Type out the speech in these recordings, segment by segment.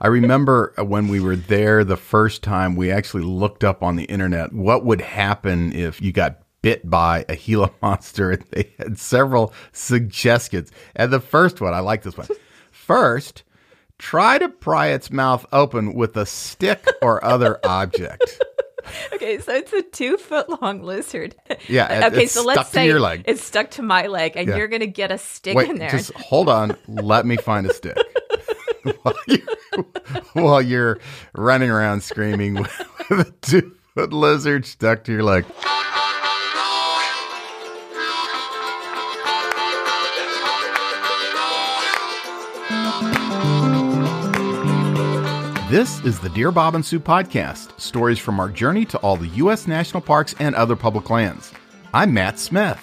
I remember when we were there the first time, we actually looked up on the internet what would happen if you got bit by a Gila monster. And they had several suggestions. And the first one, I like this one. First, try to pry its mouth open with a stick or other object. Okay, so it's a two foot long lizard. Yeah. okay, it's so stuck let's to say your leg. it's stuck to my leg, and Yeah. you're gonna get a stick Wait, in there. just hold on. Let me find a stick. while, you're, while you're running around screaming with a two foot lizard stuck to your leg. This is the Dear Bob and Sue podcast, stories from our journey to all the U.S. national parks and other public lands. I'm Matt Smith.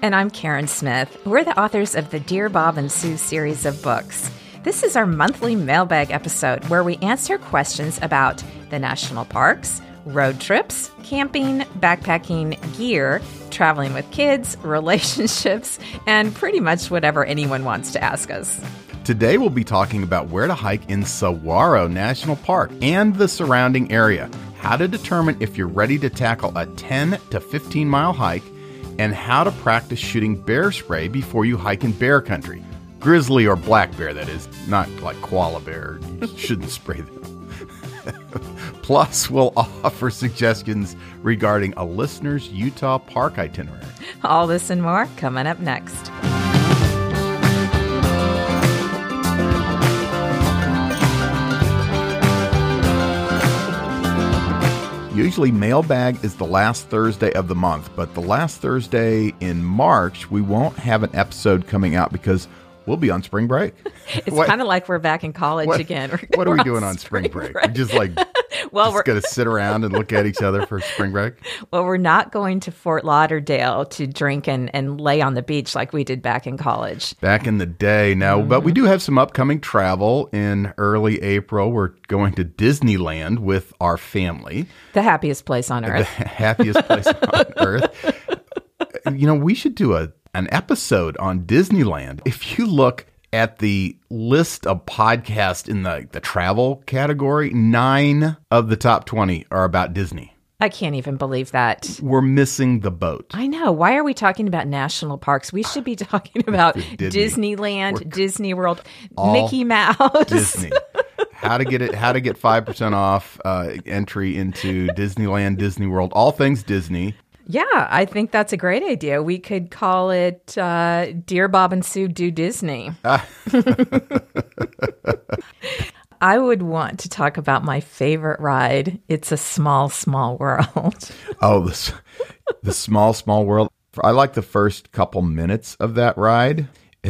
And I'm Karen Smith. We're the authors of the Dear Bob and Sue series of books. This is our monthly mailbag episode where we answer questions about the national parks, road trips, camping, backpacking, gear, traveling with kids, relationships, and pretty much whatever anyone wants to ask us. Today we'll be talking about where to hike in Saguaro National Park and the surrounding area, how to determine if you're ready to tackle a 10 to 15 mile hike, and how to practice shooting bear spray before you hike in bear country. Grizzly or black bear, that is, not like koala bear. You shouldn't spray them. Plus, we'll offer suggestions regarding a listener's Utah park itinerary. All this and more coming up next. Usually, mailbag is the last Thursday of the month, but the last Thursday in March, we won't have an episode coming out because we'll be on spring break. It's kind of like we're back in college what, again. what are we doing on spring break? We're just like well, just we're gonna sit around and look at each other for spring break. well, we're not going to Fort Lauderdale to drink and, and lay on the beach like we did back in college. Back in the day, now, but Mm-hmm. we do have some upcoming travel in early April. We're going to Disneyland with our family, The happiest place on earth. the happiest place on earth. You know, we should do a an episode on Disneyland. If you look at the list of podcasts in the the travel category, nine of the top twenty are about Disney. I can't even believe that. We're missing the boat. I know. Why are we talking about national parks? We should be talking about Disney. Disneyland, Disney World, Mickey Mouse. Disney. How to get it? How to get five percent off uh, entry into Disneyland, Disney World, all things Disney. Yeah, I think that's a great idea. We could call it uh, Dear Bob and Sue Do Disney. I would want to talk about my favorite ride. It's a small, small world. Oh, this the small, small world. I like the first couple minutes of that ride,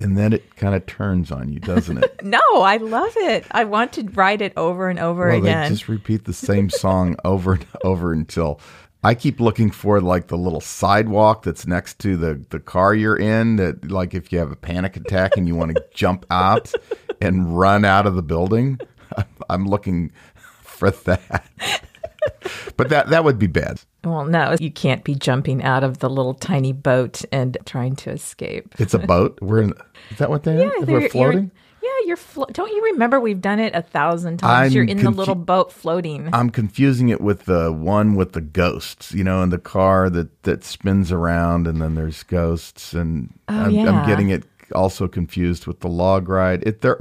and then it kind of turns on you, doesn't it? no, I love it. I want to write it over and over well, again. they just repeat the same song over and over until I keep looking for like the little sidewalk that's next to the the car you're in. That like if you have a panic attack and you want to jump out and run out of the building, I'm looking for that. but that that would be bad. Well, no, you can't be jumping out of the little tiny boat and trying to escape. It's a boat. We're in. Is that what they are? they're- We're floating. yeah, you're. Flo- don't you remember we've done it a thousand times? I'm you're in the little boat floating. I'm confusing it with the one with the ghosts, you know, in the car that that spins around, and then there's ghosts, and oh, I'm, Oh, yeah. I'm getting it also confused with the log ride. It, they're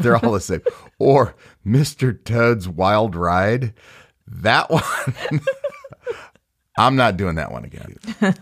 they're all the same. Or Mr. Toad's Wild Ride. That one. I'm not doing that one again.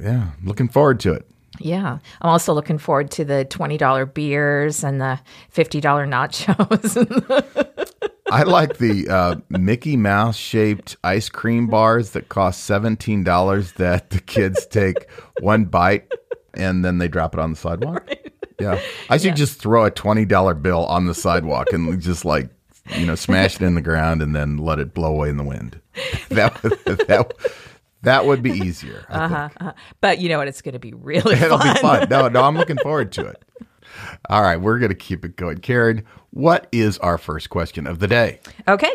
yeah, looking forward to it. Yeah. I'm also looking forward to the $20 beers and the $50 nachos. I like the uh, Mickey Mouse shaped ice cream bars that cost $17 that the kids take one bite and then they drop it on the sidewalk. Right. Yeah. I should yeah. just throw a $20 bill on the sidewalk and just like, you know, smash it in the ground and then let it blow away in the wind. That, that, that would be easier. Uh-huh, uh-huh. But you know what? It's going to be really It'll fun. be fun. No, no, I'm looking forward to it. All right, we're going to keep it going. Karen, what is our first question of the day? Okay.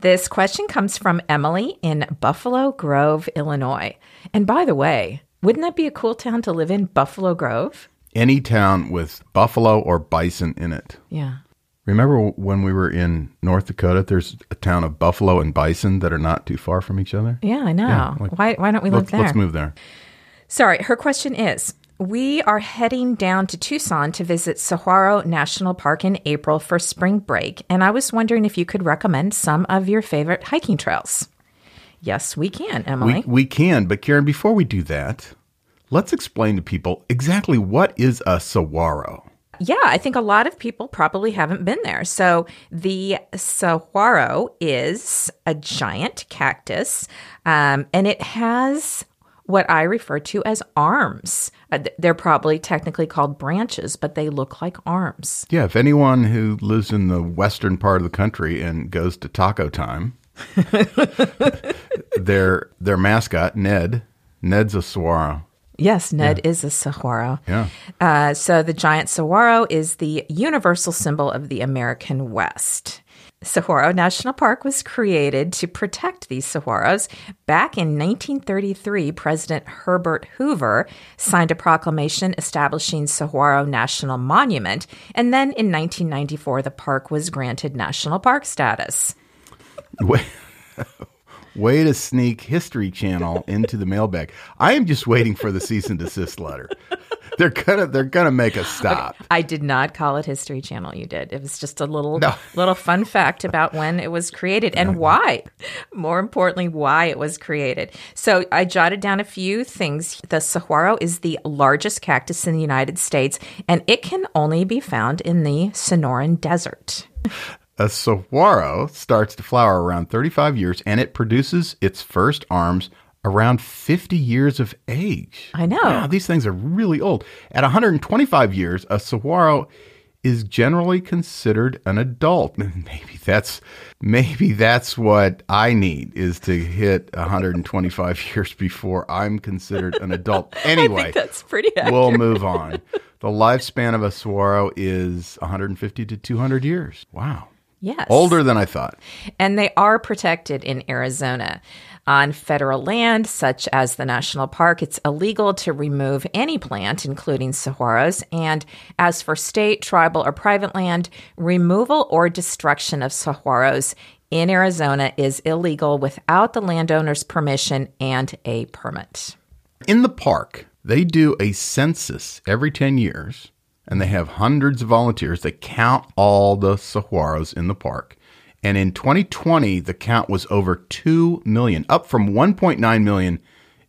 This question comes from Emily in Buffalo Grove, Illinois. And by the way, wouldn't that be a cool town to live in, Buffalo Grove? Any town with buffalo or bison in it. Yeah. Remember when we were in North Dakota? There's a town of Buffalo and Bison that are not too far from each other. Yeah, I know. Yeah, like, why, why don't we live there? Let's move there. Sorry, her question is We are heading down to Tucson to visit Saguaro National Park in April for spring break, and I was wondering if you could recommend some of your favorite hiking trails. Yes, we can, Emily. We, we can, but Karen, before we do that, let's explain to people exactly what is a saguaro. Yeah, I think a lot of people probably haven't been there. So the saguaro is a giant cactus, um, and it has what I refer to as arms. Uh, they're probably technically called branches, but they look like arms. Yeah, if anyone who lives in the western part of the country and goes to taco time, their their mascot Ned, Ned's a saguaro. Yes, Ned yeah. is a saguaro. Yeah. Uh, so the giant saguaro is the universal symbol of the American West. Saguaro National Park was created to protect these saguaros. Back in 1933, President Herbert Hoover signed a proclamation establishing Saguaro National Monument, and then in 1994, the park was granted national park status. Wait. Way to sneak History Channel into the mailbag. I am just waiting for the cease and desist letter. They're gonna they're gonna make us stop. Okay. I did not call it History Channel. You did. It was just a little no. little fun fact about when it was created and why. More importantly, why it was created. So I jotted down a few things. The saguaro is the largest cactus in the United States, and it can only be found in the Sonoran Desert. A saguaro starts to flower around 35 years and it produces its first arms around 50 years of age. I know. Wow, these things are really old. At 125 years, a saguaro is generally considered an adult. Maybe that's maybe that's what I need is to hit 125 years before I'm considered an adult. Anyway, that's pretty accurate. We'll move on. The lifespan of a saguaro is 150 to 200 years. Wow. Yes. Older than I thought. And they are protected in Arizona. On federal land, such as the national park, it's illegal to remove any plant, including saguaros. And as for state, tribal, or private land, removal or destruction of saguaros in Arizona is illegal without the landowner's permission and a permit. In the park, they do a census every 10 years and they have hundreds of volunteers that count all the saguaros in the park. And in 2020, the count was over 2 million, up from 1.9 million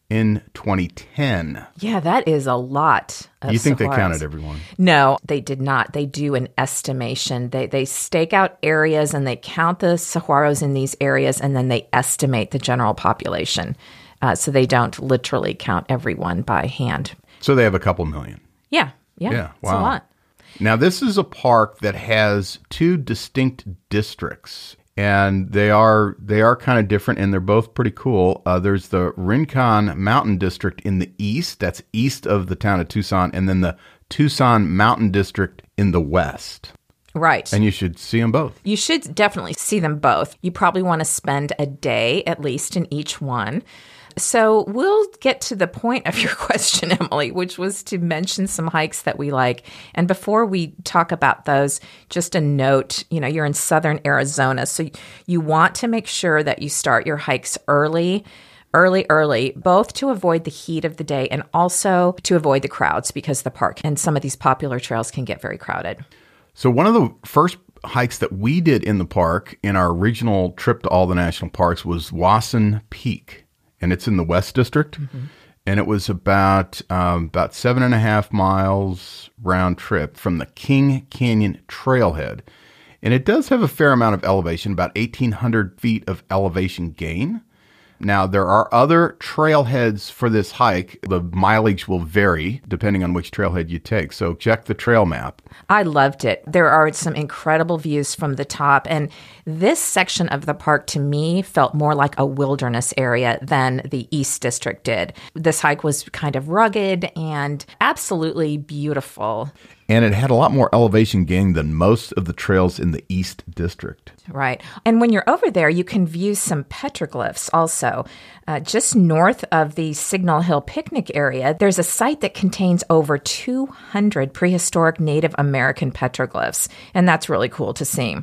in 2010. Yeah, that is a lot. you think saguaros. they counted everyone? No, they did not. They do an estimation. They they stake out areas and they count the saguaros in these areas, and then they estimate the general population. Uh, so they don't literally count everyone by hand. So they have a couple million. Yeah, yeah, yeah. Wow. a lot. Now, this is a park that has two distinct districts, and they are they are kind of different, and they're both pretty cool. Uh, there's the Rincon Mountain District in the east, that's east of the town of Tucson, and then the Tucson Mountain District in the west. Right. And you should see them both. You should definitely see them both. You probably want to spend a day at least in each one. So we'll get to the point of your question, Emily, which was to mention some hikes that we like. And before we talk about those, just a note you know, you're in southern Arizona, so you want to make sure that you start your hikes early early, early, both to avoid the heat of the day and also to avoid the crowds because the park and some of these popular trails can get very crowded. So, one of the first hikes that we did in the park in our regional trip to all the national parks was Wasson Peak, and it's in the West District. Mm-hmm. And it was about um, about seven and a half miles round trip from the King Canyon trailhead. And it does have a fair amount of elevation, about 1,800 feet of elevation gain. Now, there are other trailheads for this hike. The mileage will vary depending on which trailhead you take. So check the trail map. I loved it. There are some incredible views from the top. And this section of the park to me felt more like a wilderness area than the East District did. This hike was kind of rugged and absolutely beautiful and it had a lot more elevation gain than most of the trails in the East District. Right. And when you're over there, you can view some petroglyphs also. Uh, just north of the Signal Hill picnic area, there's a site that contains over 200 prehistoric Native American petroglyphs, and that's really cool to see.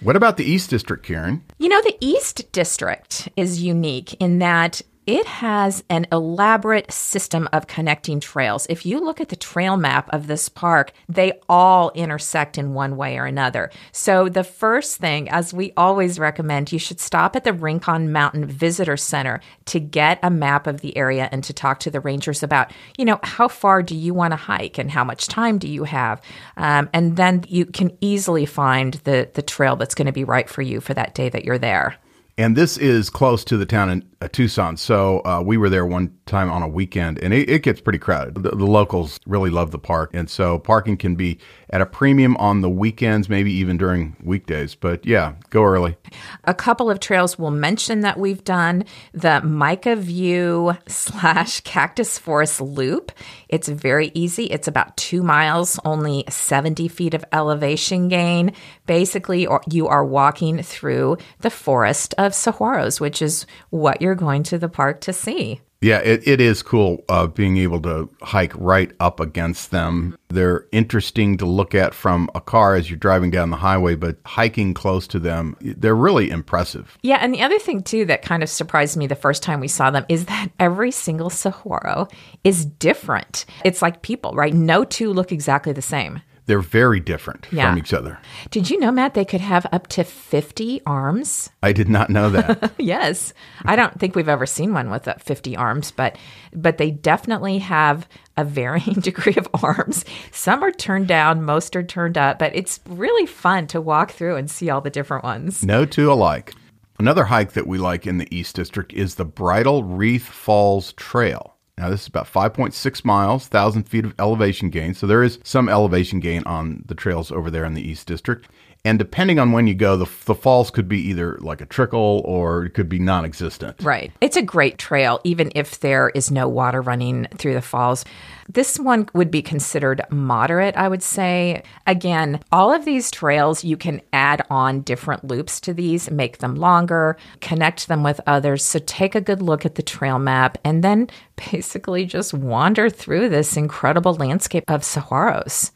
What about the East District, Karen? You know, the East District is unique in that it has an elaborate system of connecting trails. If you look at the trail map of this park, they all intersect in one way or another. So, the first thing, as we always recommend, you should stop at the Rincon Mountain Visitor Center to get a map of the area and to talk to the rangers about, you know, how far do you want to hike and how much time do you have? Um, and then you can easily find the, the trail that's going to be right for you for that day that you're there. And this is close to the town in uh, Tucson. So uh, we were there one time on a weekend and it, it gets pretty crowded. The, the, locals really love the park. And so parking can be at a premium on the weekends, maybe even during weekdays. But yeah, go early. A couple of trails we'll mention that we've done the Mica View slash Cactus Forest Loop. It's very easy. It's about two miles, only 70 feet of elevation gain. Basically, you are walking through the forest of saguaros, which is what you're going to the park to see. Yeah, it, it is cool uh, being able to hike right up against them. They're interesting to look at from a car as you're driving down the highway, but hiking close to them, they're really impressive. Yeah, and the other thing, too, that kind of surprised me the first time we saw them is that every single saguaro is different. It's like people, right? No two look exactly the same. They're very different yeah. from each other. Did you know, Matt, they could have up to 50 arms? I did not know that. yes. I don't think we've ever seen one with 50 arms, but but they definitely have a varying degree of arms. Some are turned down, most are turned up, but it's really fun to walk through and see all the different ones. No two alike. Another hike that we like in the East District is the Bridal Wreath Falls Trail. Now, this is about 5.6 miles, 1,000 feet of elevation gain. So there is some elevation gain on the trails over there in the East District. And depending on when you go, the, the falls could be either like a trickle or it could be non existent. Right. It's a great trail, even if there is no water running through the falls. This one would be considered moderate, I would say. Again, all of these trails, you can add on different loops to these, make them longer, connect them with others. So take a good look at the trail map and then basically just wander through this incredible landscape of saguaros.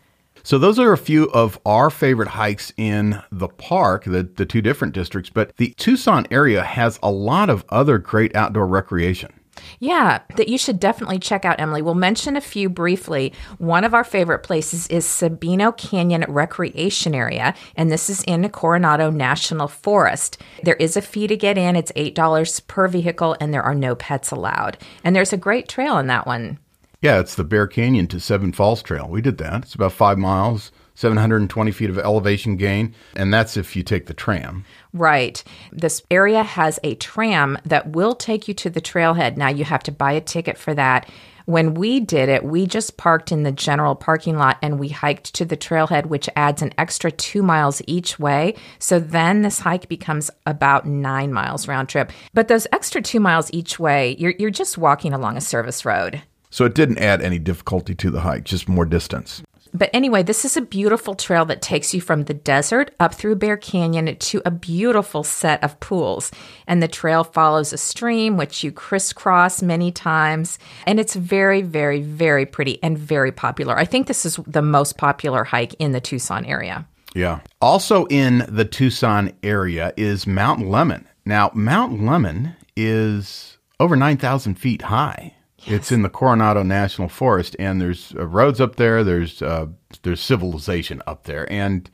So those are a few of our favorite hikes in the park, the, the two different districts, but the Tucson area has a lot of other great outdoor recreation. Yeah, that you should definitely check out, Emily. We'll mention a few briefly. One of our favorite places is Sabino Canyon Recreation Area, and this is in Coronado National Forest. There is a fee to get in, it's $8 per vehicle, and there are no pets allowed. And there's a great trail in that one. Yeah, it's the Bear Canyon to Seven Falls Trail. We did that. It's about five miles, 720 feet of elevation gain, and that's if you take the tram. Right. This area has a tram that will take you to the trailhead. Now you have to buy a ticket for that. When we did it, we just parked in the general parking lot and we hiked to the trailhead, which adds an extra two miles each way. So then this hike becomes about nine miles round trip. But those extra two miles each way, you're, you're just walking along a service road. So it didn't add any difficulty to the hike, just more distance. But anyway, this is a beautiful trail that takes you from the desert up through Bear Canyon to a beautiful set of pools. And the trail follows a stream, which you crisscross many times. And it's very, very, very pretty and very popular. I think this is the most popular hike in the Tucson area. Yeah. Also in the Tucson area is Mount Lemmon. Now, Mount Lemmon is over 9,000 feet high. It's in the Coronado National Forest, and there's uh, roads up there. There's uh, there's civilization up there, and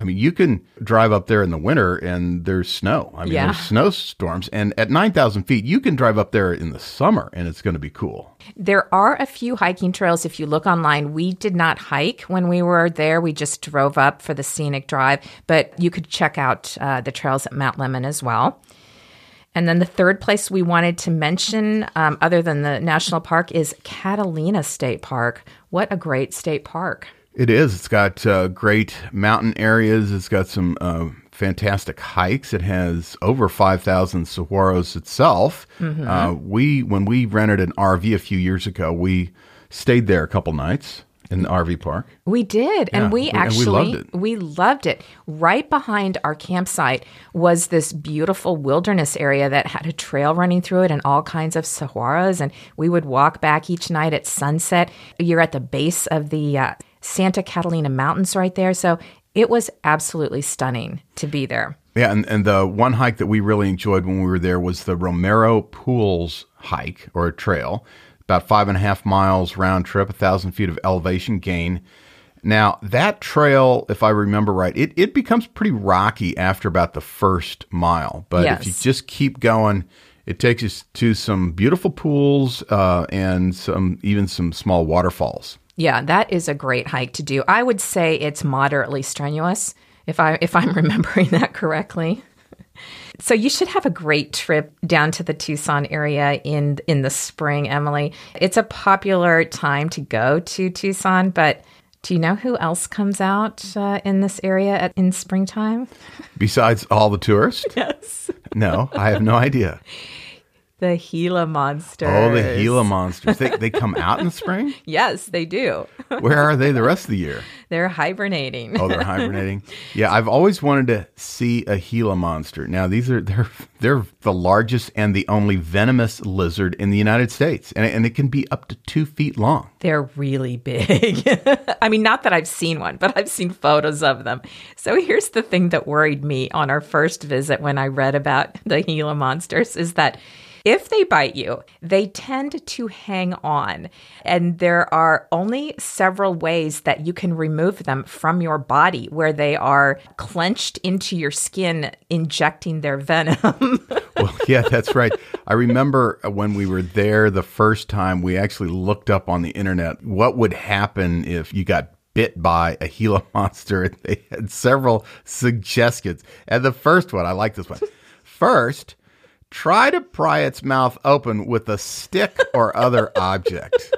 I mean you can drive up there in the winter, and there's snow. I mean Yeah. there's snowstorms, and at 9,000 feet, you can drive up there in the summer, and it's going to be cool. There are a few hiking trails if you look online. We did not hike when we were there. We just drove up for the scenic drive, but you could check out uh, the trails at Mount Lemmon as well. And then the third place we wanted to mention, um, other than the national park, is Catalina State Park. What a great state park! It is. It's got uh, great mountain areas. It's got some uh, fantastic hikes. It has over five thousand saguaros itself. Mm-hmm. Uh, we when we rented an RV a few years ago, we stayed there a couple nights in the RV park. We did, Yeah, and we we- and we actually loved it. we loved it. Right behind our campsite was this beautiful wilderness area that had a trail running through it and all kinds of saguaros. And we would walk back each night at sunset. You're at the base of the uh, Santa Catalina Mountains right there, so it was absolutely stunning to be there. Yeah, and, and the one hike that we really enjoyed when we were there was the Romero Pools hike or trail, about five and a half miles round trip, a thousand feet of elevation gain. Now that trail, if I remember right, it, it becomes pretty rocky after about the first mile. But if you just keep going, it takes you to some beautiful pools uh, and some even some small waterfalls. Yeah, that is a great hike to do. I would say it's moderately strenuous if I if I'm remembering that correctly. So you should have a great trip down to the Tucson area in in the spring, Emily. It's a popular time to go to Tucson, but do you know who else comes out uh, in this area at, in springtime? Besides all the tourists? Yes, No, I have no idea. The Gila monsters. Oh, the Gila monsters. They, they come out in the spring? Yes, they do. Where are they the rest of the year? They're hibernating. Oh, they're hibernating. Yeah, I've always wanted to see a Gila monster. Now, these are they're they're the largest and the only venomous lizard in the United States, and and it can be up to two feet long. They're really big. I mean, not that I've seen one, but I've seen photos of them. So here's the thing that worried me on our first visit when I read about the Gila monsters is that if they bite you, they tend to hang on. And there are only several ways that you can remove them from your body where they are clenched into your skin, injecting their venom. Well, yeah, that's right. I remember uh, when we were there the first time, we actually looked up on the internet what would happen if you got bit by a Gila monster. And They had several suggestions. And the first one, I like this one. First, try to pry its mouth open with a stick or other object.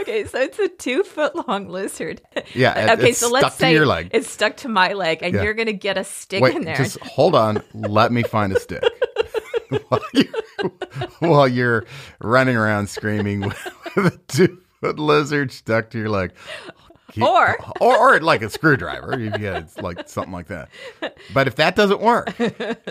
Okay, so it's a two foot long lizard. Yeah, it- okay, it's so let's stuck to say your leg. it's stuck to my leg, and Yeah. you're gonna get a stick Wait, in there. just hold on. Let me find a stick. while, you're, while you're running around screaming with a two foot lizard stuck to your leg. Keep- Or- or, or like a screwdriver. if you had like something like that. But if that doesn't work,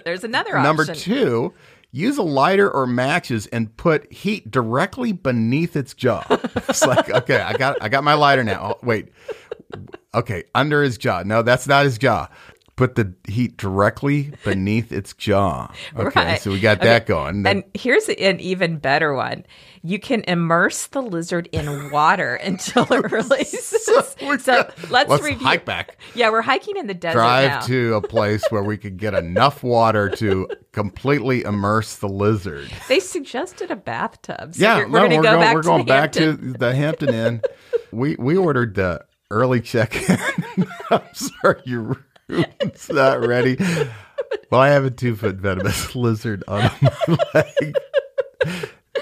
There's another option. number two, use a lighter or matches and put heat directly beneath its jaw. It's like, okay, I got I got my lighter now. Oh, wait. Okay, under his jaw. No, that's not his jaw. Put the heat directly beneath its jaw. Okay, Right. so we got Okay, that going. And here's an even better one. You can immerse the lizard in water until it releases. so we're let's, let's review. hike back. Yeah, we're hiking in the desert Drive now. to a place where we could get enough water to completely immerse the lizard. they suggested a bathtub. So Yeah, we're no, going to we're go going, back we're to going the back Hampton. to the Hampton Inn. we we ordered the early check-in. I'm sorry, your room's not ready. Well, I have a two-foot venomous lizard on my leg.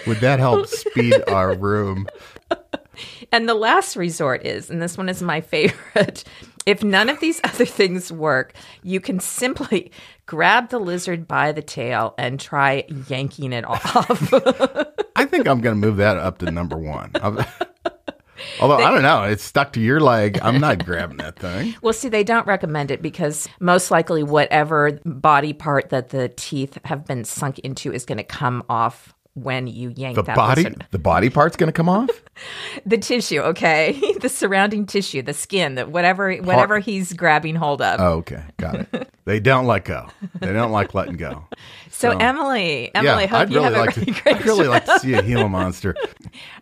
Would that help speed our room? And the last resort is, and this one is my favorite. If none of these other things work, you can simply grab the lizard by the tail and try yanking it off. I think I'm going to move that up to number one. Although I don't know, it's stuck to your leg. I'm not grabbing that thing. well, see, they don't recommend it because most likely whatever body part that the teeth have been sunk into is going to come off when you yank The that body, the body part's going to come off. the tissue, okay, the surrounding tissue, the skin, that whatever whatever he's grabbing hold of. Oh, okay, got it. they don't let go. They don't like letting go. so, Emily, Emily, yeah, hope I'd you really have like a to. great I'd really like to see a Gila monster.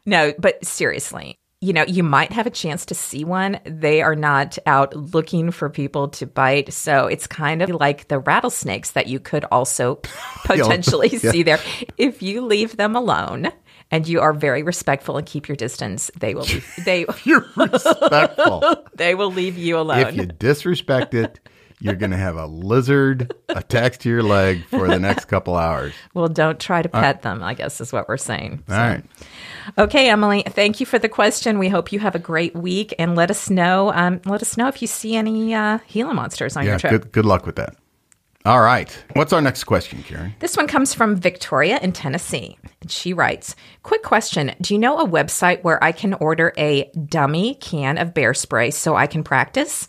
No, but seriously, you know, you might have a chance to see one. They are not out looking for people to bite. So it's kind of like the rattlesnakes that you could also potentially Yeah. see there. If you leave them alone and you are very respectful and keep your distance, they will leave, they You're respectful. they will leave you alone. if you disrespect it, you're going to have a lizard attached to your leg for the next couple hours. well, don't try to pet them, I guess is what we're saying. All right. Okay, Emily, thank you for the question. We hope you have a great week and let us know um, let us know if you see any uh, Gila monsters on Yeah. your trip. Good. Good luck with that. All right. What's our next question, Karen? This one comes from Victoria in Tennessee. And she writes Quick question Do you know a website where I can order a dummy can of bear spray so I can practice?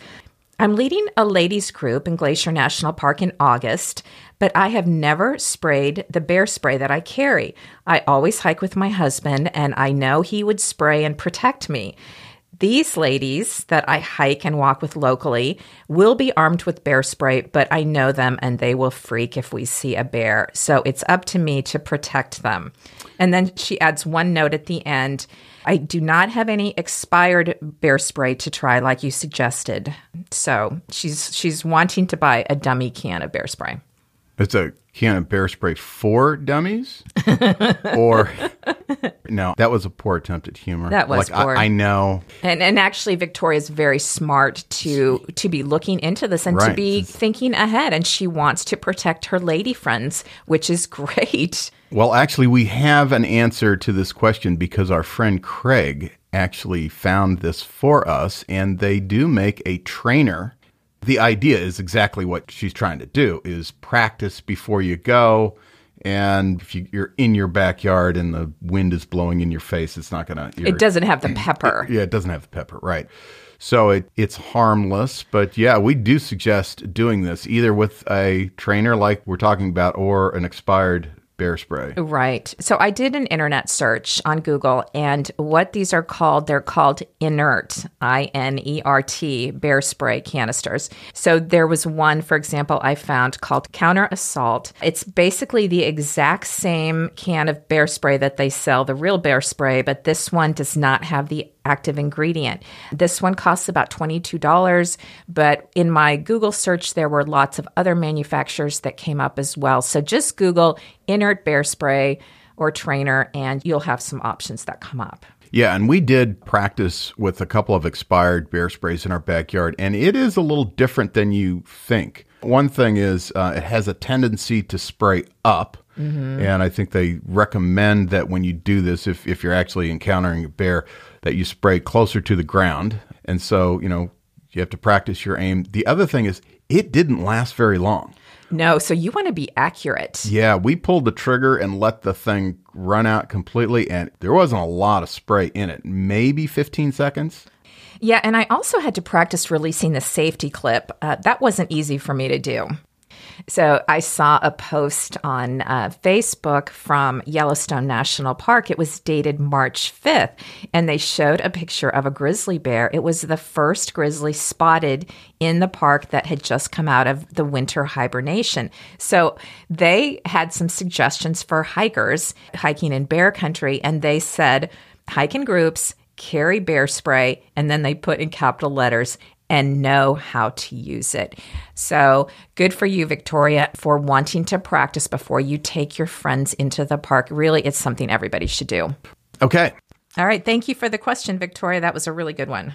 I'm leading a ladies group in Glacier National Park in August, but I have never sprayed the bear spray that I carry. I always hike with my husband, and I know he would spray and protect me. These ladies that I hike and walk with locally will be armed with bear spray, but I know them and they will freak if we see a bear. So it's up to me to protect them. And then she adds one note at the end I do not have any expired bear spray to try like you suggested. So she's she's wanting to buy a dummy can of bear spray. It's a can of bear spray for dummies, or no? That was a poor attempt at humor. That was like, poor. I, I know. And and actually Victoria's very smart to to be looking into this and to be thinking ahead and she wants to protect her lady friends, which is great. Well, actually, we have an answer to this question because our friend Craig actually found this for us, and they do make a trainer. The idea is exactly what she's trying to do: is practice before you go. And if you, you're in your backyard and the wind is blowing in your face, it's not gonna. It doesn't have the pepper. Yeah, it doesn't have the pepper, right? So it it's harmless, but yeah, we do suggest doing this either with a trainer like we're talking about or an expired bear spray. Right. So I did an internet search on Google, and what these are called, they're called inert, I N E R T, bear spray canisters. So there was one, for example, I found called Counter Assault. It's basically the exact same can of bear spray that they sell, the real bear spray, but this one does not have the active ingredient. This one costs about $22, but in my Google search, there were lots of other manufacturers that came up as well. So just Google inert bear spray or trainer, and you'll have some options that come up. Yeah, and we did practice with a couple of expired bear sprays in our backyard, and it is a little different than you think. One thing is uh, it has a tendency to spray up. And I think they recommend that when you do this, if, if you're actually encountering a bear, that you spray closer to the ground. And so, you know, you have to practice your aim. The other thing is, it didn't last very long. No, so you want to be accurate. Yeah, we pulled the trigger and let the thing run out completely, and there wasn't a lot of spray in it. Maybe 15 seconds. Yeah, and I also had to practice releasing the safety clip. Uh, that wasn't easy for me to do. So I saw a post on uh, Facebook from Yellowstone National Park. It was dated March 5th, and they showed a picture of a grizzly bear. It was the first grizzly spotted in the park that had just come out of the winter hibernation. So they had some suggestions for hikers hiking in bear country, and they said, hike in groups, carry bear spray, and then they put in capital letters and know how to use it. So good for you, Victoria, for wanting to practice before you take your friends into the park. Really, it's something everybody should do. Okay. All right. Thank you for the question, Victoria. That was a really good one.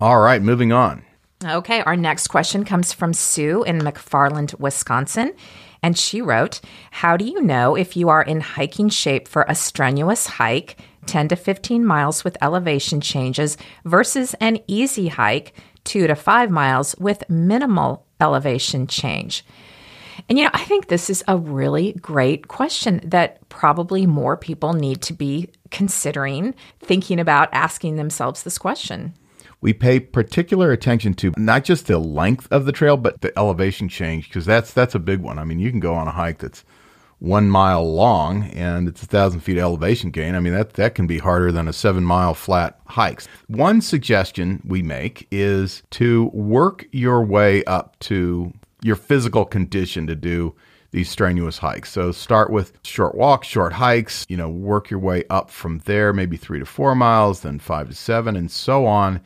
All right, moving on. Okay, our next question comes from Sue in McFarland, Wisconsin. And she wrote, How do you know if you are in hiking shape for a strenuous hike, 10 to 15 miles with elevation changes, versus an easy hike, 2 to 5 miles with minimal elevation change? And you know, I think this is a really great question that probably more people need to be considering, thinking about asking themselves this question we pay particular attention to not just the length of the trail, but the elevation change because that's that's a big one. I mean, you can go on a hike that's one mile long and it's a thousand feet elevation gain. I mean, that that can be harder than a seven mile flat hike. One suggestion we make is to work your way up to your physical condition to do these strenuous hikes. So start with short walks, short hikes, you know, work your way up from there, maybe three to four miles, then five to seven, and so on.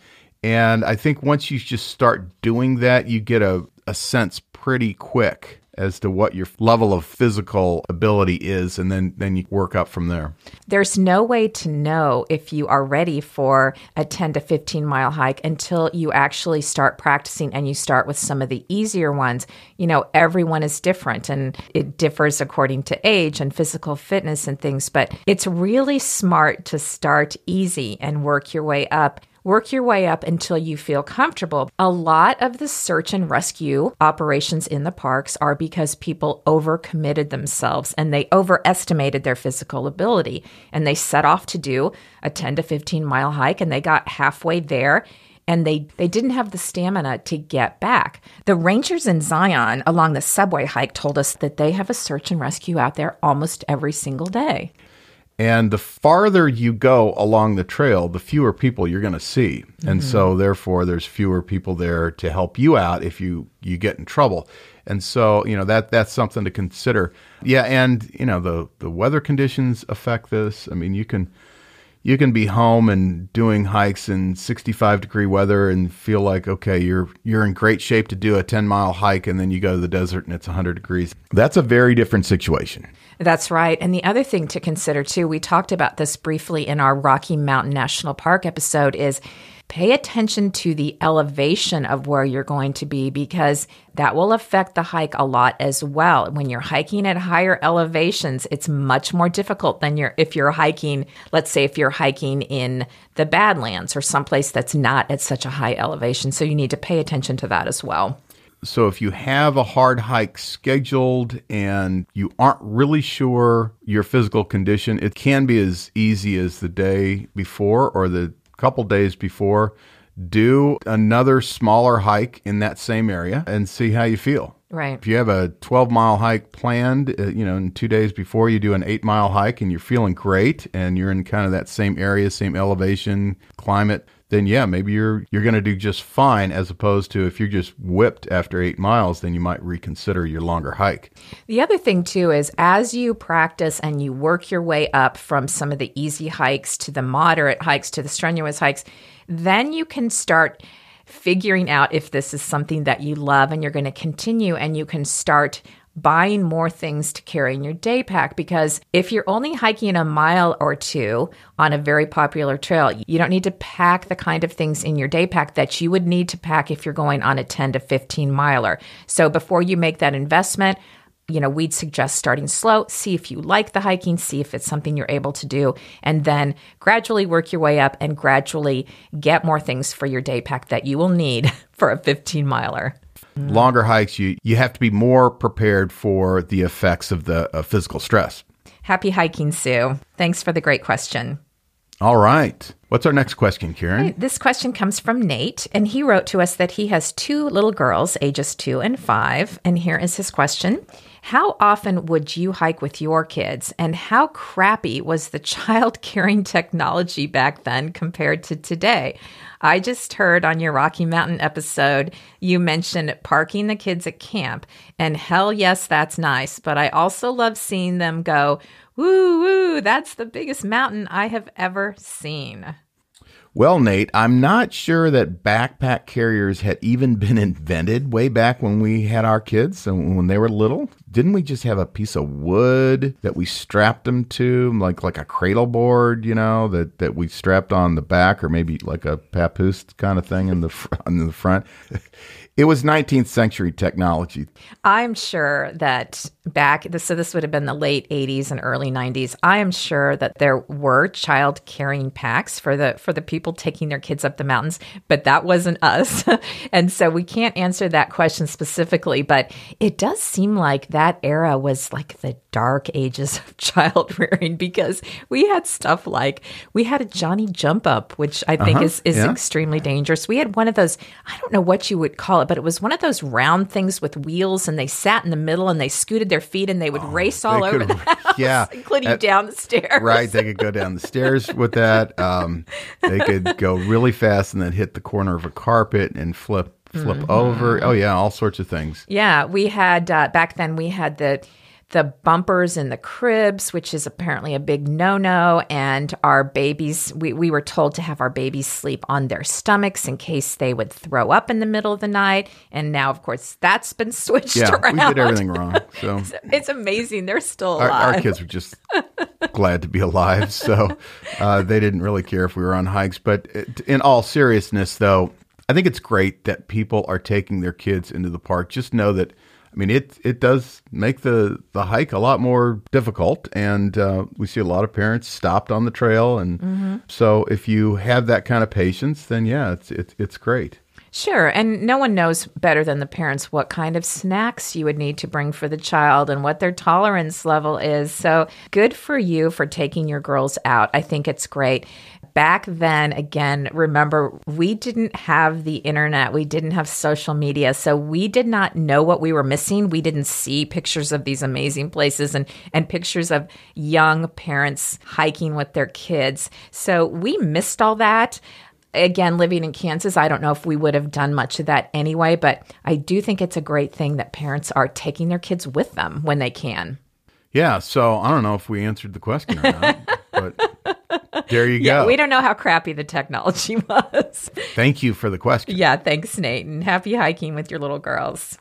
And I think once you just start doing that, you get a, a sense pretty quick as to what your level of physical ability is and then then you work up from there. There's no way to know if you are ready for a 10 to 15 mile hike until you actually start practicing and you start with some of the easier ones. You know, everyone is different and it differs according to age and physical fitness and things, but it's really smart to start easy and work your way up Work your way up until you feel comfortable. A lot of the search and rescue operations in the parks are because people overcommitted themselves and they overestimated their physical ability. And they set off to do a 10 to 15 mile hike and they got halfway there and they, they didn't have the stamina to get back. The rangers in Zion along the subway hike told us that they have a search and rescue out there almost every single day. And the farther you go along the trail, the fewer people you're going to see. Mm-hmm. And so therefore there's fewer people there to help you out if you you get in trouble. And so, you know, that that's something to consider. Yeah, and you know, the the weather conditions affect this. I mean, you can you can be home and doing hikes in 65 degree weather and feel like okay you're you're in great shape to do a 10 mile hike and then you go to the desert and it's 100 degrees that's a very different situation that's right. And the other thing to consider too, we talked about this briefly in our Rocky Mountain National Park episode, is pay attention to the elevation of where you're going to be because that will affect the hike a lot as well. When you're hiking at higher elevations, it's much more difficult than you're if you're hiking, let's say if you're hiking in the Badlands or someplace that's not at such a high elevation. So you need to pay attention to that as well. So if you have a hard hike scheduled and you aren't really sure your physical condition, it can be as easy as the day before or the couple days before. Do another smaller hike in that same area and see how you feel. Right. If you have a 12 mile hike planned, uh, you know, in two days before you do an eight mile hike and you're feeling great and you're in kind of that same area, same elevation, climate, then yeah, maybe you're you're going to do just fine as opposed to if you're just whipped after 8 miles, then you might reconsider your longer hike. The other thing too is as you practice and you work your way up from some of the easy hikes to the moderate hikes to the strenuous hikes, then you can start figuring out if this is something that you love and you're going to continue and you can start buying more things to carry in your day pack because if you're only hiking a mile or two on a very popular trail, you don't need to pack the kind of things in your day pack that you would need to pack if you're going on a 10 to 15 miler. So before you make that investment, you know, we'd suggest starting slow, see if you like the hiking, see if it's something you're able to do, and then gradually work your way up and gradually get more things for your day pack that you will need for a 15 miler. Mm. Longer hikes, you you have to be more prepared for the effects of the uh, physical stress. Happy hiking, Sue. Thanks for the great question. All right. What's our next question, Karen? This question comes from Nate, and he wrote to us that he has two little girls, ages two and five. And here is his question How often would you hike with your kids? And how crappy was the child caring technology back then compared to today? I just heard on your Rocky Mountain episode, you mentioned parking the kids at camp. And hell yes, that's nice. But I also love seeing them go, woo, woo, that's the biggest mountain I have ever seen. Well, Nate, I'm not sure that backpack carriers had even been invented way back when we had our kids and when they were little. didn't we just have a piece of wood that we strapped them to, like like a cradle board, you know, that that we strapped on the back, or maybe like a papoose kind of thing in the fr- in the front. It was 19th century technology. I'm sure that back, so this would have been the late 80s and early 90s. I am sure that there were child carrying packs for the for the people taking their kids up the mountains, but that wasn't us. and so we can't answer that question specifically, but it does seem like that era was like the dark ages of child rearing because we had stuff like we had a Johnny jump up, which I think Uh-huh, is is yeah. extremely dangerous. We had one of those, I don't know what you would call it, but it was one of those round things with wheels, and they sat in the middle and they scooted their feet and they would race all Oh, over could- the house, yeah. including Uh, down the stairs. Right, they could go down the stairs with that. Um, they could go really fast and then hit the corner of a carpet and flip flip Mm-hmm. over. Oh yeah, all sorts of things. Yeah, we had uh, back then. We had the the bumpers in the cribs, which is apparently a big no no. And our babies, we, we were told to have our babies sleep on their stomachs in case they would throw up in the middle of the night. And now, of course, that's been switched Yeah, around. we did everything wrong. So It's amazing. They're still our, alive. our kids were just glad to be alive. So uh, they didn't really care if we were on hikes. But in all seriousness, though, I think it's great that people are taking their kids into the park. Just know that. I mean, it it does make the the hike a lot more difficult, and uh, we see a lot of parents stopped on the trail, and Mm-hmm. so if you have that kind of patience, then yeah, it's it's it's great. Sure. And no one knows better than the parents what kind of snacks you would need to bring for the child and what their tolerance level is. So good for you for taking your girls out. I think it's great. Back then, again, remember, we didn't have the internet, we didn't have social media. So we did not know what we were missing. We didn't see pictures of these amazing places and, and pictures of young parents hiking with their kids. So we missed all that again, living in Kansas, I don't know if we would have done much of that anyway, but I do think it's a great thing that parents are taking their kids with them when they can. Yeah. So I don't know if we answered the question or not, but there you Yeah, go. we don't know how crappy the technology was. Thank you for the question. yeah, thanks, Nate, and happy hiking with your little girls.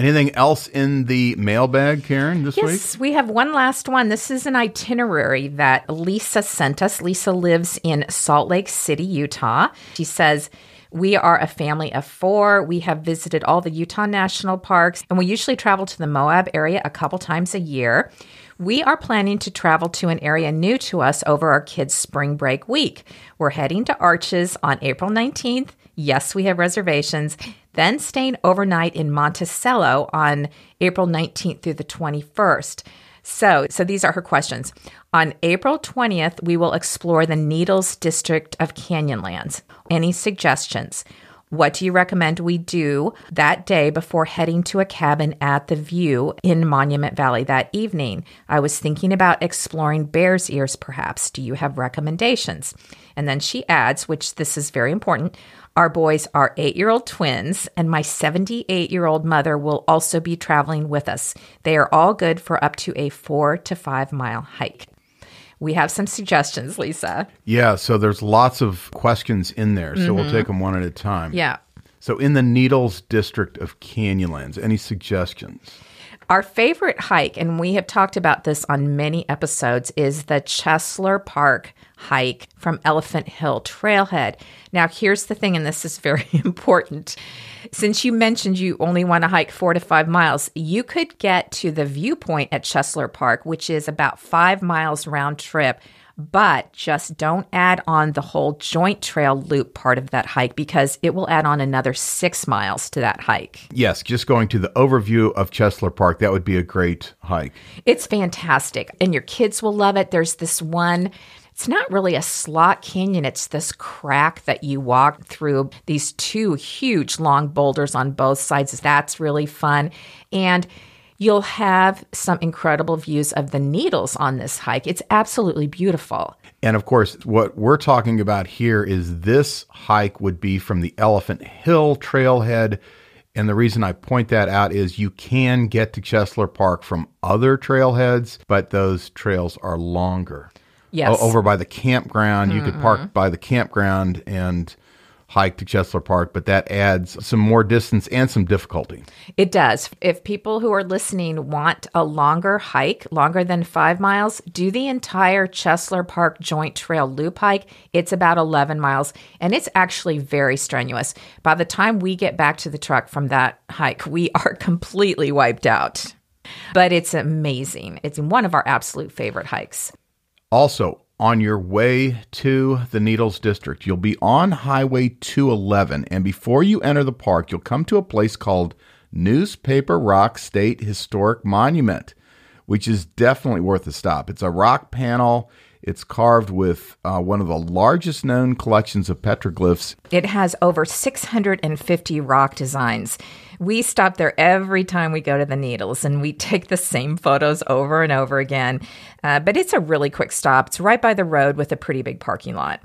Anything else in the mailbag, Karen, this week? Yes, we have one last one. This is an itinerary that Lisa sent us. Lisa lives in Salt Lake City, Utah. She says, we are a family of four. We have visited all the Utah national parks, and we usually travel to the Moab area a couple times a year. We are planning to travel to an area new to us over our kids' spring break week. We're heading to Arches on April 19th. Yes, we have reservations. Then staying overnight in Monticello on April 19th through the 21st. So, so these are her questions. On April 20th, we will explore the Needles district of Canyonlands. Any suggestions? What do you recommend we do that day before heading to a cabin at the View in Monument Valley that evening? I was thinking about exploring Bears Ears, perhaps. Do you have recommendations? And then she adds, which this is very important our boys are eight year old twins, and my 78 year old mother will also be traveling with us. They are all good for up to a four to five mile hike. We have some suggestions, Lisa. Yeah, so there's lots of questions in there, so we'll take them one at a time. Mm-hmm. Yeah. So in the Needles district of Canyonlands, any suggestions? Our favorite hike, and we have talked about this on many episodes, is the Chesler Park hike from Elephant Hill Trailhead. Now, here's the thing, and this is very important. Since you mentioned you only want to hike four to five miles, you could get to the viewpoint at Chesler Park, which is about five miles round trip. But just don't add on the whole joint trail loop part of that hike because it will add on another six miles to that hike. Yes, just going to the overview of Chesler Park, that would be a great hike. It's fantastic, and your kids will love it. There's this one. It's not really a slot canyon. It's this crack that you walk through these two huge long boulders on both sides. That's really fun. And you'll have some incredible views of the needles on this hike. It's absolutely beautiful. And of course, what we're talking about here is this hike would be from the Elephant Hill trailhead. And the reason I point that out is you can get to Chesler Park from other trailheads, but those trails are longer. Yes. O- over by the campground, you could park by the campground and hike to Chesler Park, but that adds some more distance and some difficulty. It does. If people who are listening want a longer hike, longer than five miles, do the entire Chesler Park Joint Trail Loop hike. It's about 11 miles and it's actually very strenuous. By the time we get back to the truck from that hike, we are completely wiped out. But it's amazing. It's one of our absolute favorite hikes. Also, on your way to the Needles District, you'll be on Highway 211. And before you enter the park, you'll come to a place called Newspaper Rock State Historic Monument, which is definitely worth a stop. It's a rock panel. It's carved with uh, one of the largest known collections of petroglyphs. It has over 650 rock designs. We stop there every time we go to the Needles and we take the same photos over and over again. Uh, but it's a really quick stop. It's right by the road with a pretty big parking lot.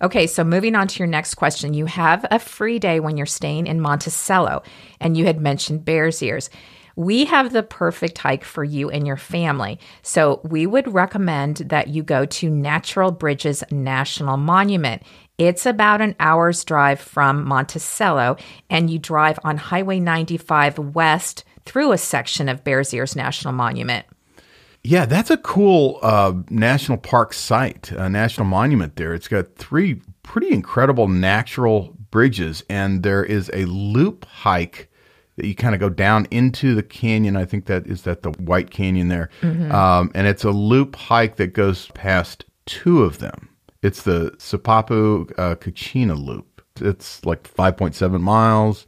Okay, so moving on to your next question. You have a free day when you're staying in Monticello, and you had mentioned Bears Ears. We have the perfect hike for you and your family. So we would recommend that you go to Natural Bridges National Monument. It's about an hour's drive from Monticello, and you drive on Highway 95 west through a section of Bears Ears National Monument. Yeah, that's a cool uh, national park site, a national monument there. It's got three pretty incredible natural bridges, and there is a loop hike that you kind of go down into the canyon. I think that is that the White Canyon there, mm-hmm. um, and it's a loop hike that goes past two of them. It's the Sipapu uh, Kachina Loop. It's like 5.7 miles.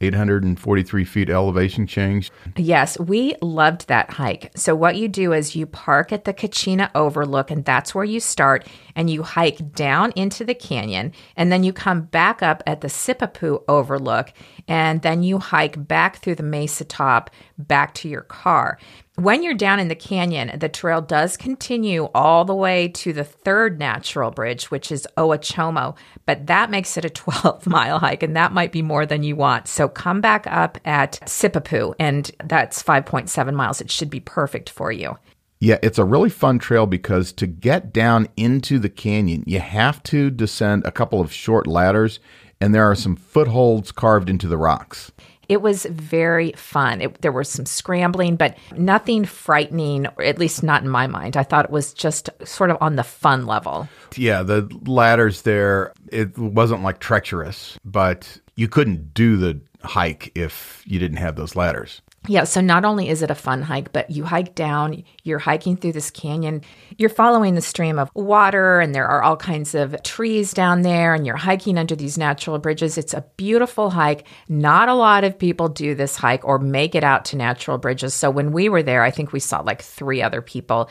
843 feet elevation change. Yes, we loved that hike. So, what you do is you park at the Kachina Overlook, and that's where you start, and you hike down into the canyon, and then you come back up at the Sipapu Overlook, and then you hike back through the mesa top back to your car. When you're down in the canyon, the trail does continue all the way to the third natural bridge, which is Owachomo, but that makes it a 12 mile hike, and that might be more than you want. So come back up at Sipapu, and that's 5.7 miles. It should be perfect for you. Yeah, it's a really fun trail because to get down into the canyon, you have to descend a couple of short ladders, and there are some footholds carved into the rocks. It was very fun. It, there was some scrambling, but nothing frightening, or at least not in my mind. I thought it was just sort of on the fun level. Yeah, the ladders there, it wasn't like treacherous, but you couldn't do the hike if you didn't have those ladders. Yeah, so not only is it a fun hike, but you hike down, you're hiking through this canyon, you're following the stream of water, and there are all kinds of trees down there, and you're hiking under these natural bridges. It's a beautiful hike. Not a lot of people do this hike or make it out to natural bridges. So when we were there, I think we saw like three other people.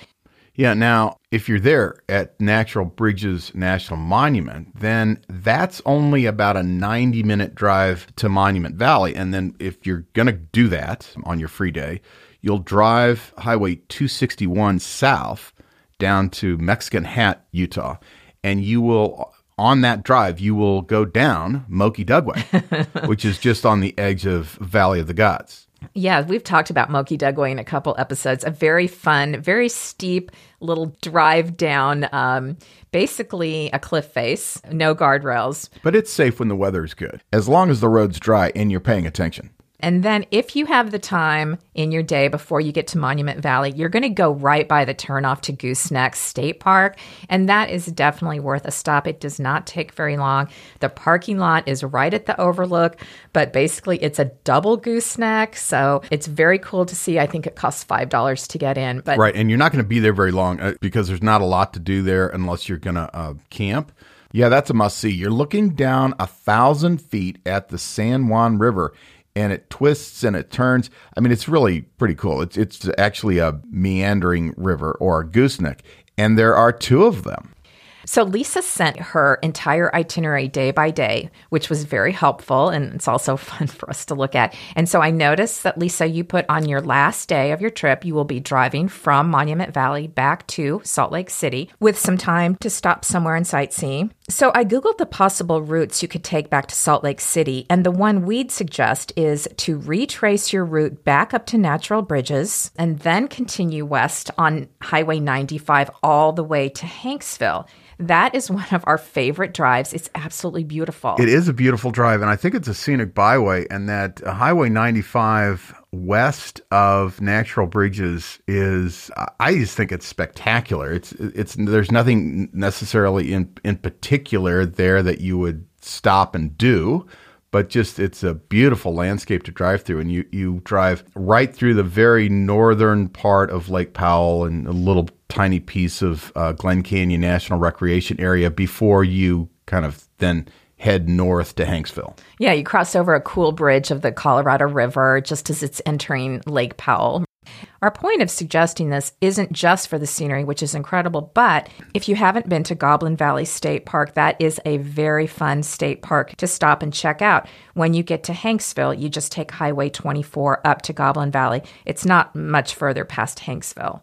Yeah, now if you're there at Natural Bridges National Monument, then that's only about a 90 minute drive to Monument Valley. And then if you're going to do that on your free day, you'll drive Highway 261 south down to Mexican Hat, Utah, and you will on that drive, you will go down Moki Dugway, which is just on the edge of Valley of the Gods. Yeah, we've talked about Moki Dugway in a couple episodes. A very fun, very steep little drive down, um, basically a cliff face, no guardrails. But it's safe when the weather is good, as long as the road's dry and you're paying attention. And then, if you have the time in your day before you get to Monument Valley, you're going to go right by the turnoff to Gooseneck State Park. And that is definitely worth a stop. It does not take very long. The parking lot is right at the overlook, but basically, it's a double gooseneck. So it's very cool to see. I think it costs $5 to get in. But Right. And you're not going to be there very long uh, because there's not a lot to do there unless you're going to uh, camp. Yeah, that's a must see. You're looking down a thousand feet at the San Juan River and it twists and it turns. I mean, it's really pretty cool. It's it's actually a meandering river or a gooseneck, and there are two of them. So Lisa sent her entire itinerary day by day, which was very helpful and it's also fun for us to look at. And so I noticed that Lisa, you put on your last day of your trip, you will be driving from Monument Valley back to Salt Lake City with some time to stop somewhere and sightsee. So I Googled the possible routes you could take back to Salt Lake City, and the one we'd suggest is to retrace your route back up to Natural Bridges and then continue west on Highway 95 all the way to Hanksville. That is one of our favorite drives. It's absolutely beautiful. It is a beautiful drive, and I think it's a scenic byway, and that uh, Highway 95 west of Natural Bridges is I just think it's spectacular. It's it's there's nothing necessarily in in particular there that you would stop and do but just it's a beautiful landscape to drive through. And you, you drive right through the very northern part of Lake Powell and a little tiny piece of uh, Glen Canyon National Recreation Area before you kind of then head north to Hanksville. Yeah, you cross over a cool bridge of the Colorado River just as it's entering Lake Powell. Our point of suggesting this isn't just for the scenery, which is incredible, but if you haven't been to Goblin Valley State Park, that is a very fun state park to stop and check out. When you get to Hanksville, you just take Highway 24 up to Goblin Valley. It's not much further past Hanksville.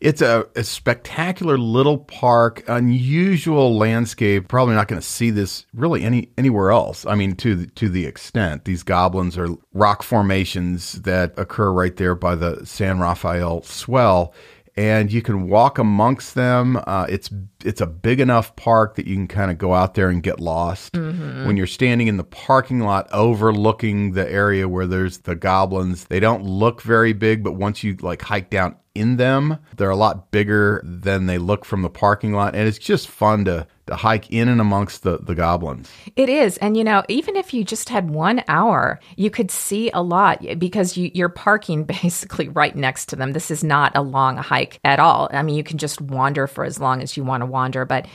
It's a, a, spectacular little park, unusual landscape. Probably not going to see this really any anywhere else. I mean, to the, to the extent these goblins are rock formations that occur right there by the San Rafael swell, and you can walk amongst them. Uh, it's it's a big enough park that you can kind of go out there and get lost. Mm-hmm. When you're standing in the parking lot overlooking the area where there's the goblins, they don't look very big, but once you like hike down in them. They're a lot bigger than they look from the parking lot, and it's just fun to hike in and amongst the, the goblins. It is. And, you know, even if you just had one hour, you could see a lot because you, you're parking basically right next to them. This is not a long hike at all. I mean, you can just wander for as long as you want to wander, but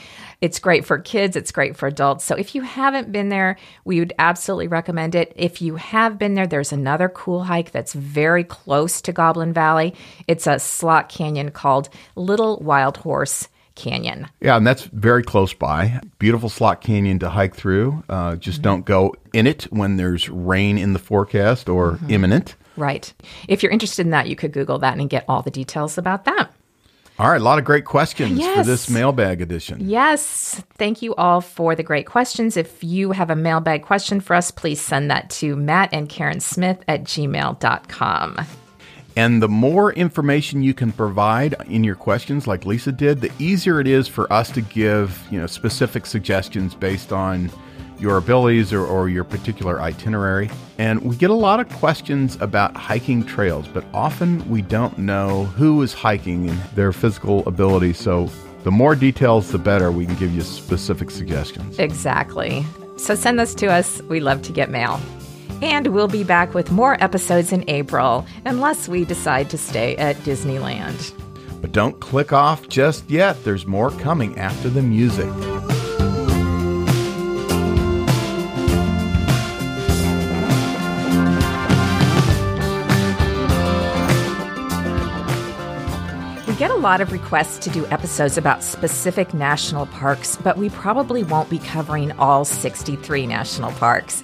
it's great for kids, it's great for adults. So if you haven't been there, we would absolutely recommend it. If you have been there, there's another cool hike that's very close to Goblin Valley. It's a slot canyon called Little Wild Horse Canyon. Yeah, and that's very close by. Beautiful slot canyon to hike through. Uh, just mm-hmm. don't go in it when there's rain in the forecast or mm-hmm. imminent. Right. If you're interested in that, you could Google that and get all the details about that. All right, a lot of great questions yes. for this mailbag edition. Yes. Thank you all for the great questions. If you have a mailbag question for us, please send that to Matt and Karen Smith at gmail.com. And the more information you can provide in your questions, like Lisa did, the easier it is for us to give you know specific suggestions based on your abilities or, or, your particular itinerary. And we get a lot of questions about hiking trails, but often we don't know who is hiking and their physical ability. So the more details, the better. We can give you specific suggestions. Exactly. So send this to us. We love to get mail. And we'll be back with more episodes in April, unless we decide to stay at Disneyland. But don't click off just yet. There's more coming after the music. We get a lot of requests to do episodes about specific national parks, but we probably won't be covering all 63 national parks.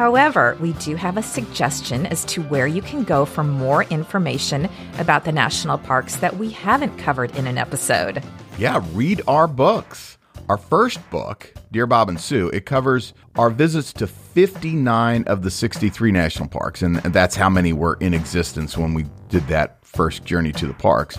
However, we do have a suggestion as to where you can go for more information about the national parks that we haven't covered in an episode. Yeah, read our books. Our first book, Dear Bob and Sue, it covers our visits to 59 of the 63 national parks, and that's how many were in existence when we did that first journey to the parks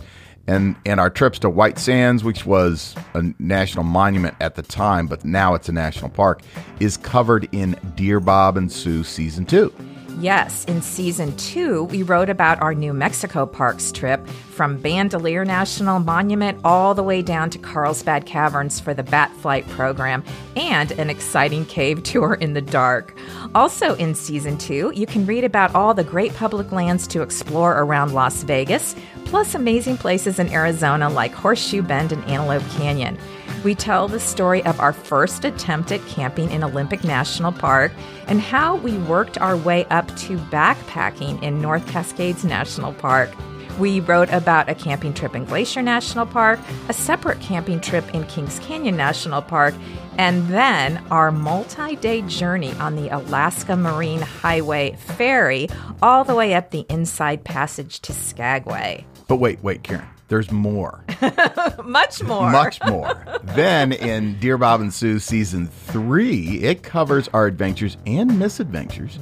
and and our trips to White Sands, which was a national monument at the time, but now it's a national park, is covered in Dear Bob and Sue season two. Yes, in season two, we wrote about our New Mexico parks trip from Bandelier National Monument all the way down to Carlsbad Caverns for the Bat Flight program and an exciting cave tour in the dark. Also in season two, you can read about all the great public lands to explore around Las Vegas, plus amazing places in Arizona like Horseshoe Bend and Antelope Canyon. We tell the story of our first attempt at camping in Olympic National Park and how we worked our way up to backpacking in North Cascades National Park. We wrote about a camping trip in Glacier National Park, a separate camping trip in Kings Canyon National Park, and then our multi day journey on the Alaska Marine Highway ferry all the way up the Inside Passage to Skagway. But wait, wait, Karen. There's more. Much more. Much more. then in Dear Bob and Sue season three, it covers our adventures and misadventures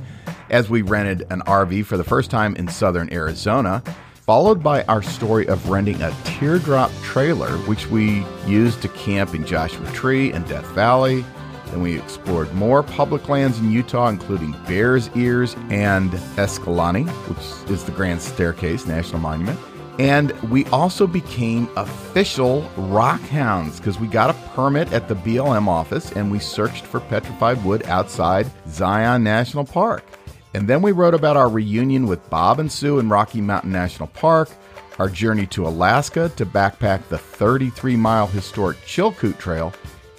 as we rented an RV for the first time in southern Arizona. followed by our story of renting a teardrop trailer, which we used to camp in Joshua Tree and Death Valley. Then we explored more public lands in Utah, including Bears Ears and Escalante, which is the Grand Staircase National Monument. And we also became official rock hounds because we got a permit at the BLM office and we searched for petrified wood outside Zion National Park. And then we wrote about our reunion with Bob and Sue in Rocky Mountain National Park, our journey to Alaska to backpack the 33 mile historic Chilkoot Trail,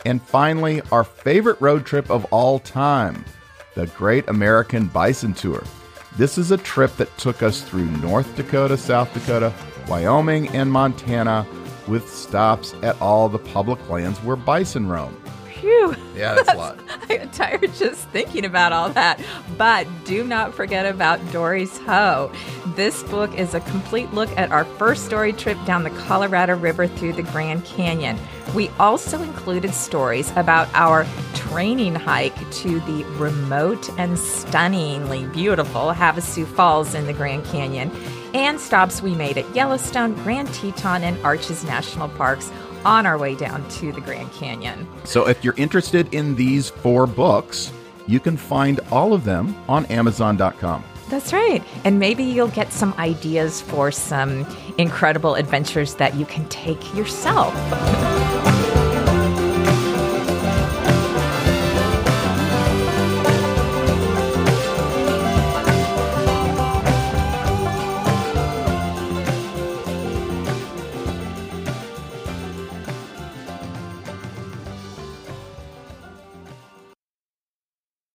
and finally, our favorite road trip of all time the Great American Bison Tour. This is a trip that took us through North Dakota, South Dakota, Wyoming, and Montana with stops at all the public lands where bison roam. Phew. Yeah, that's a lot. I get tired just thinking about all that. But do not forget about Dory's Hoe. This book is a complete look at our first dory trip down the Colorado River through the Grand Canyon. We also included stories about our training hike to the remote and stunningly beautiful Havasu Falls in the Grand Canyon and stops we made at Yellowstone, Grand Teton, and Arches National Parks on our way down to the Grand Canyon. So if you're interested in these four books, you can find all of them on Amazon.com. That's right. And maybe you'll get some ideas for some incredible adventures that you can take yourself.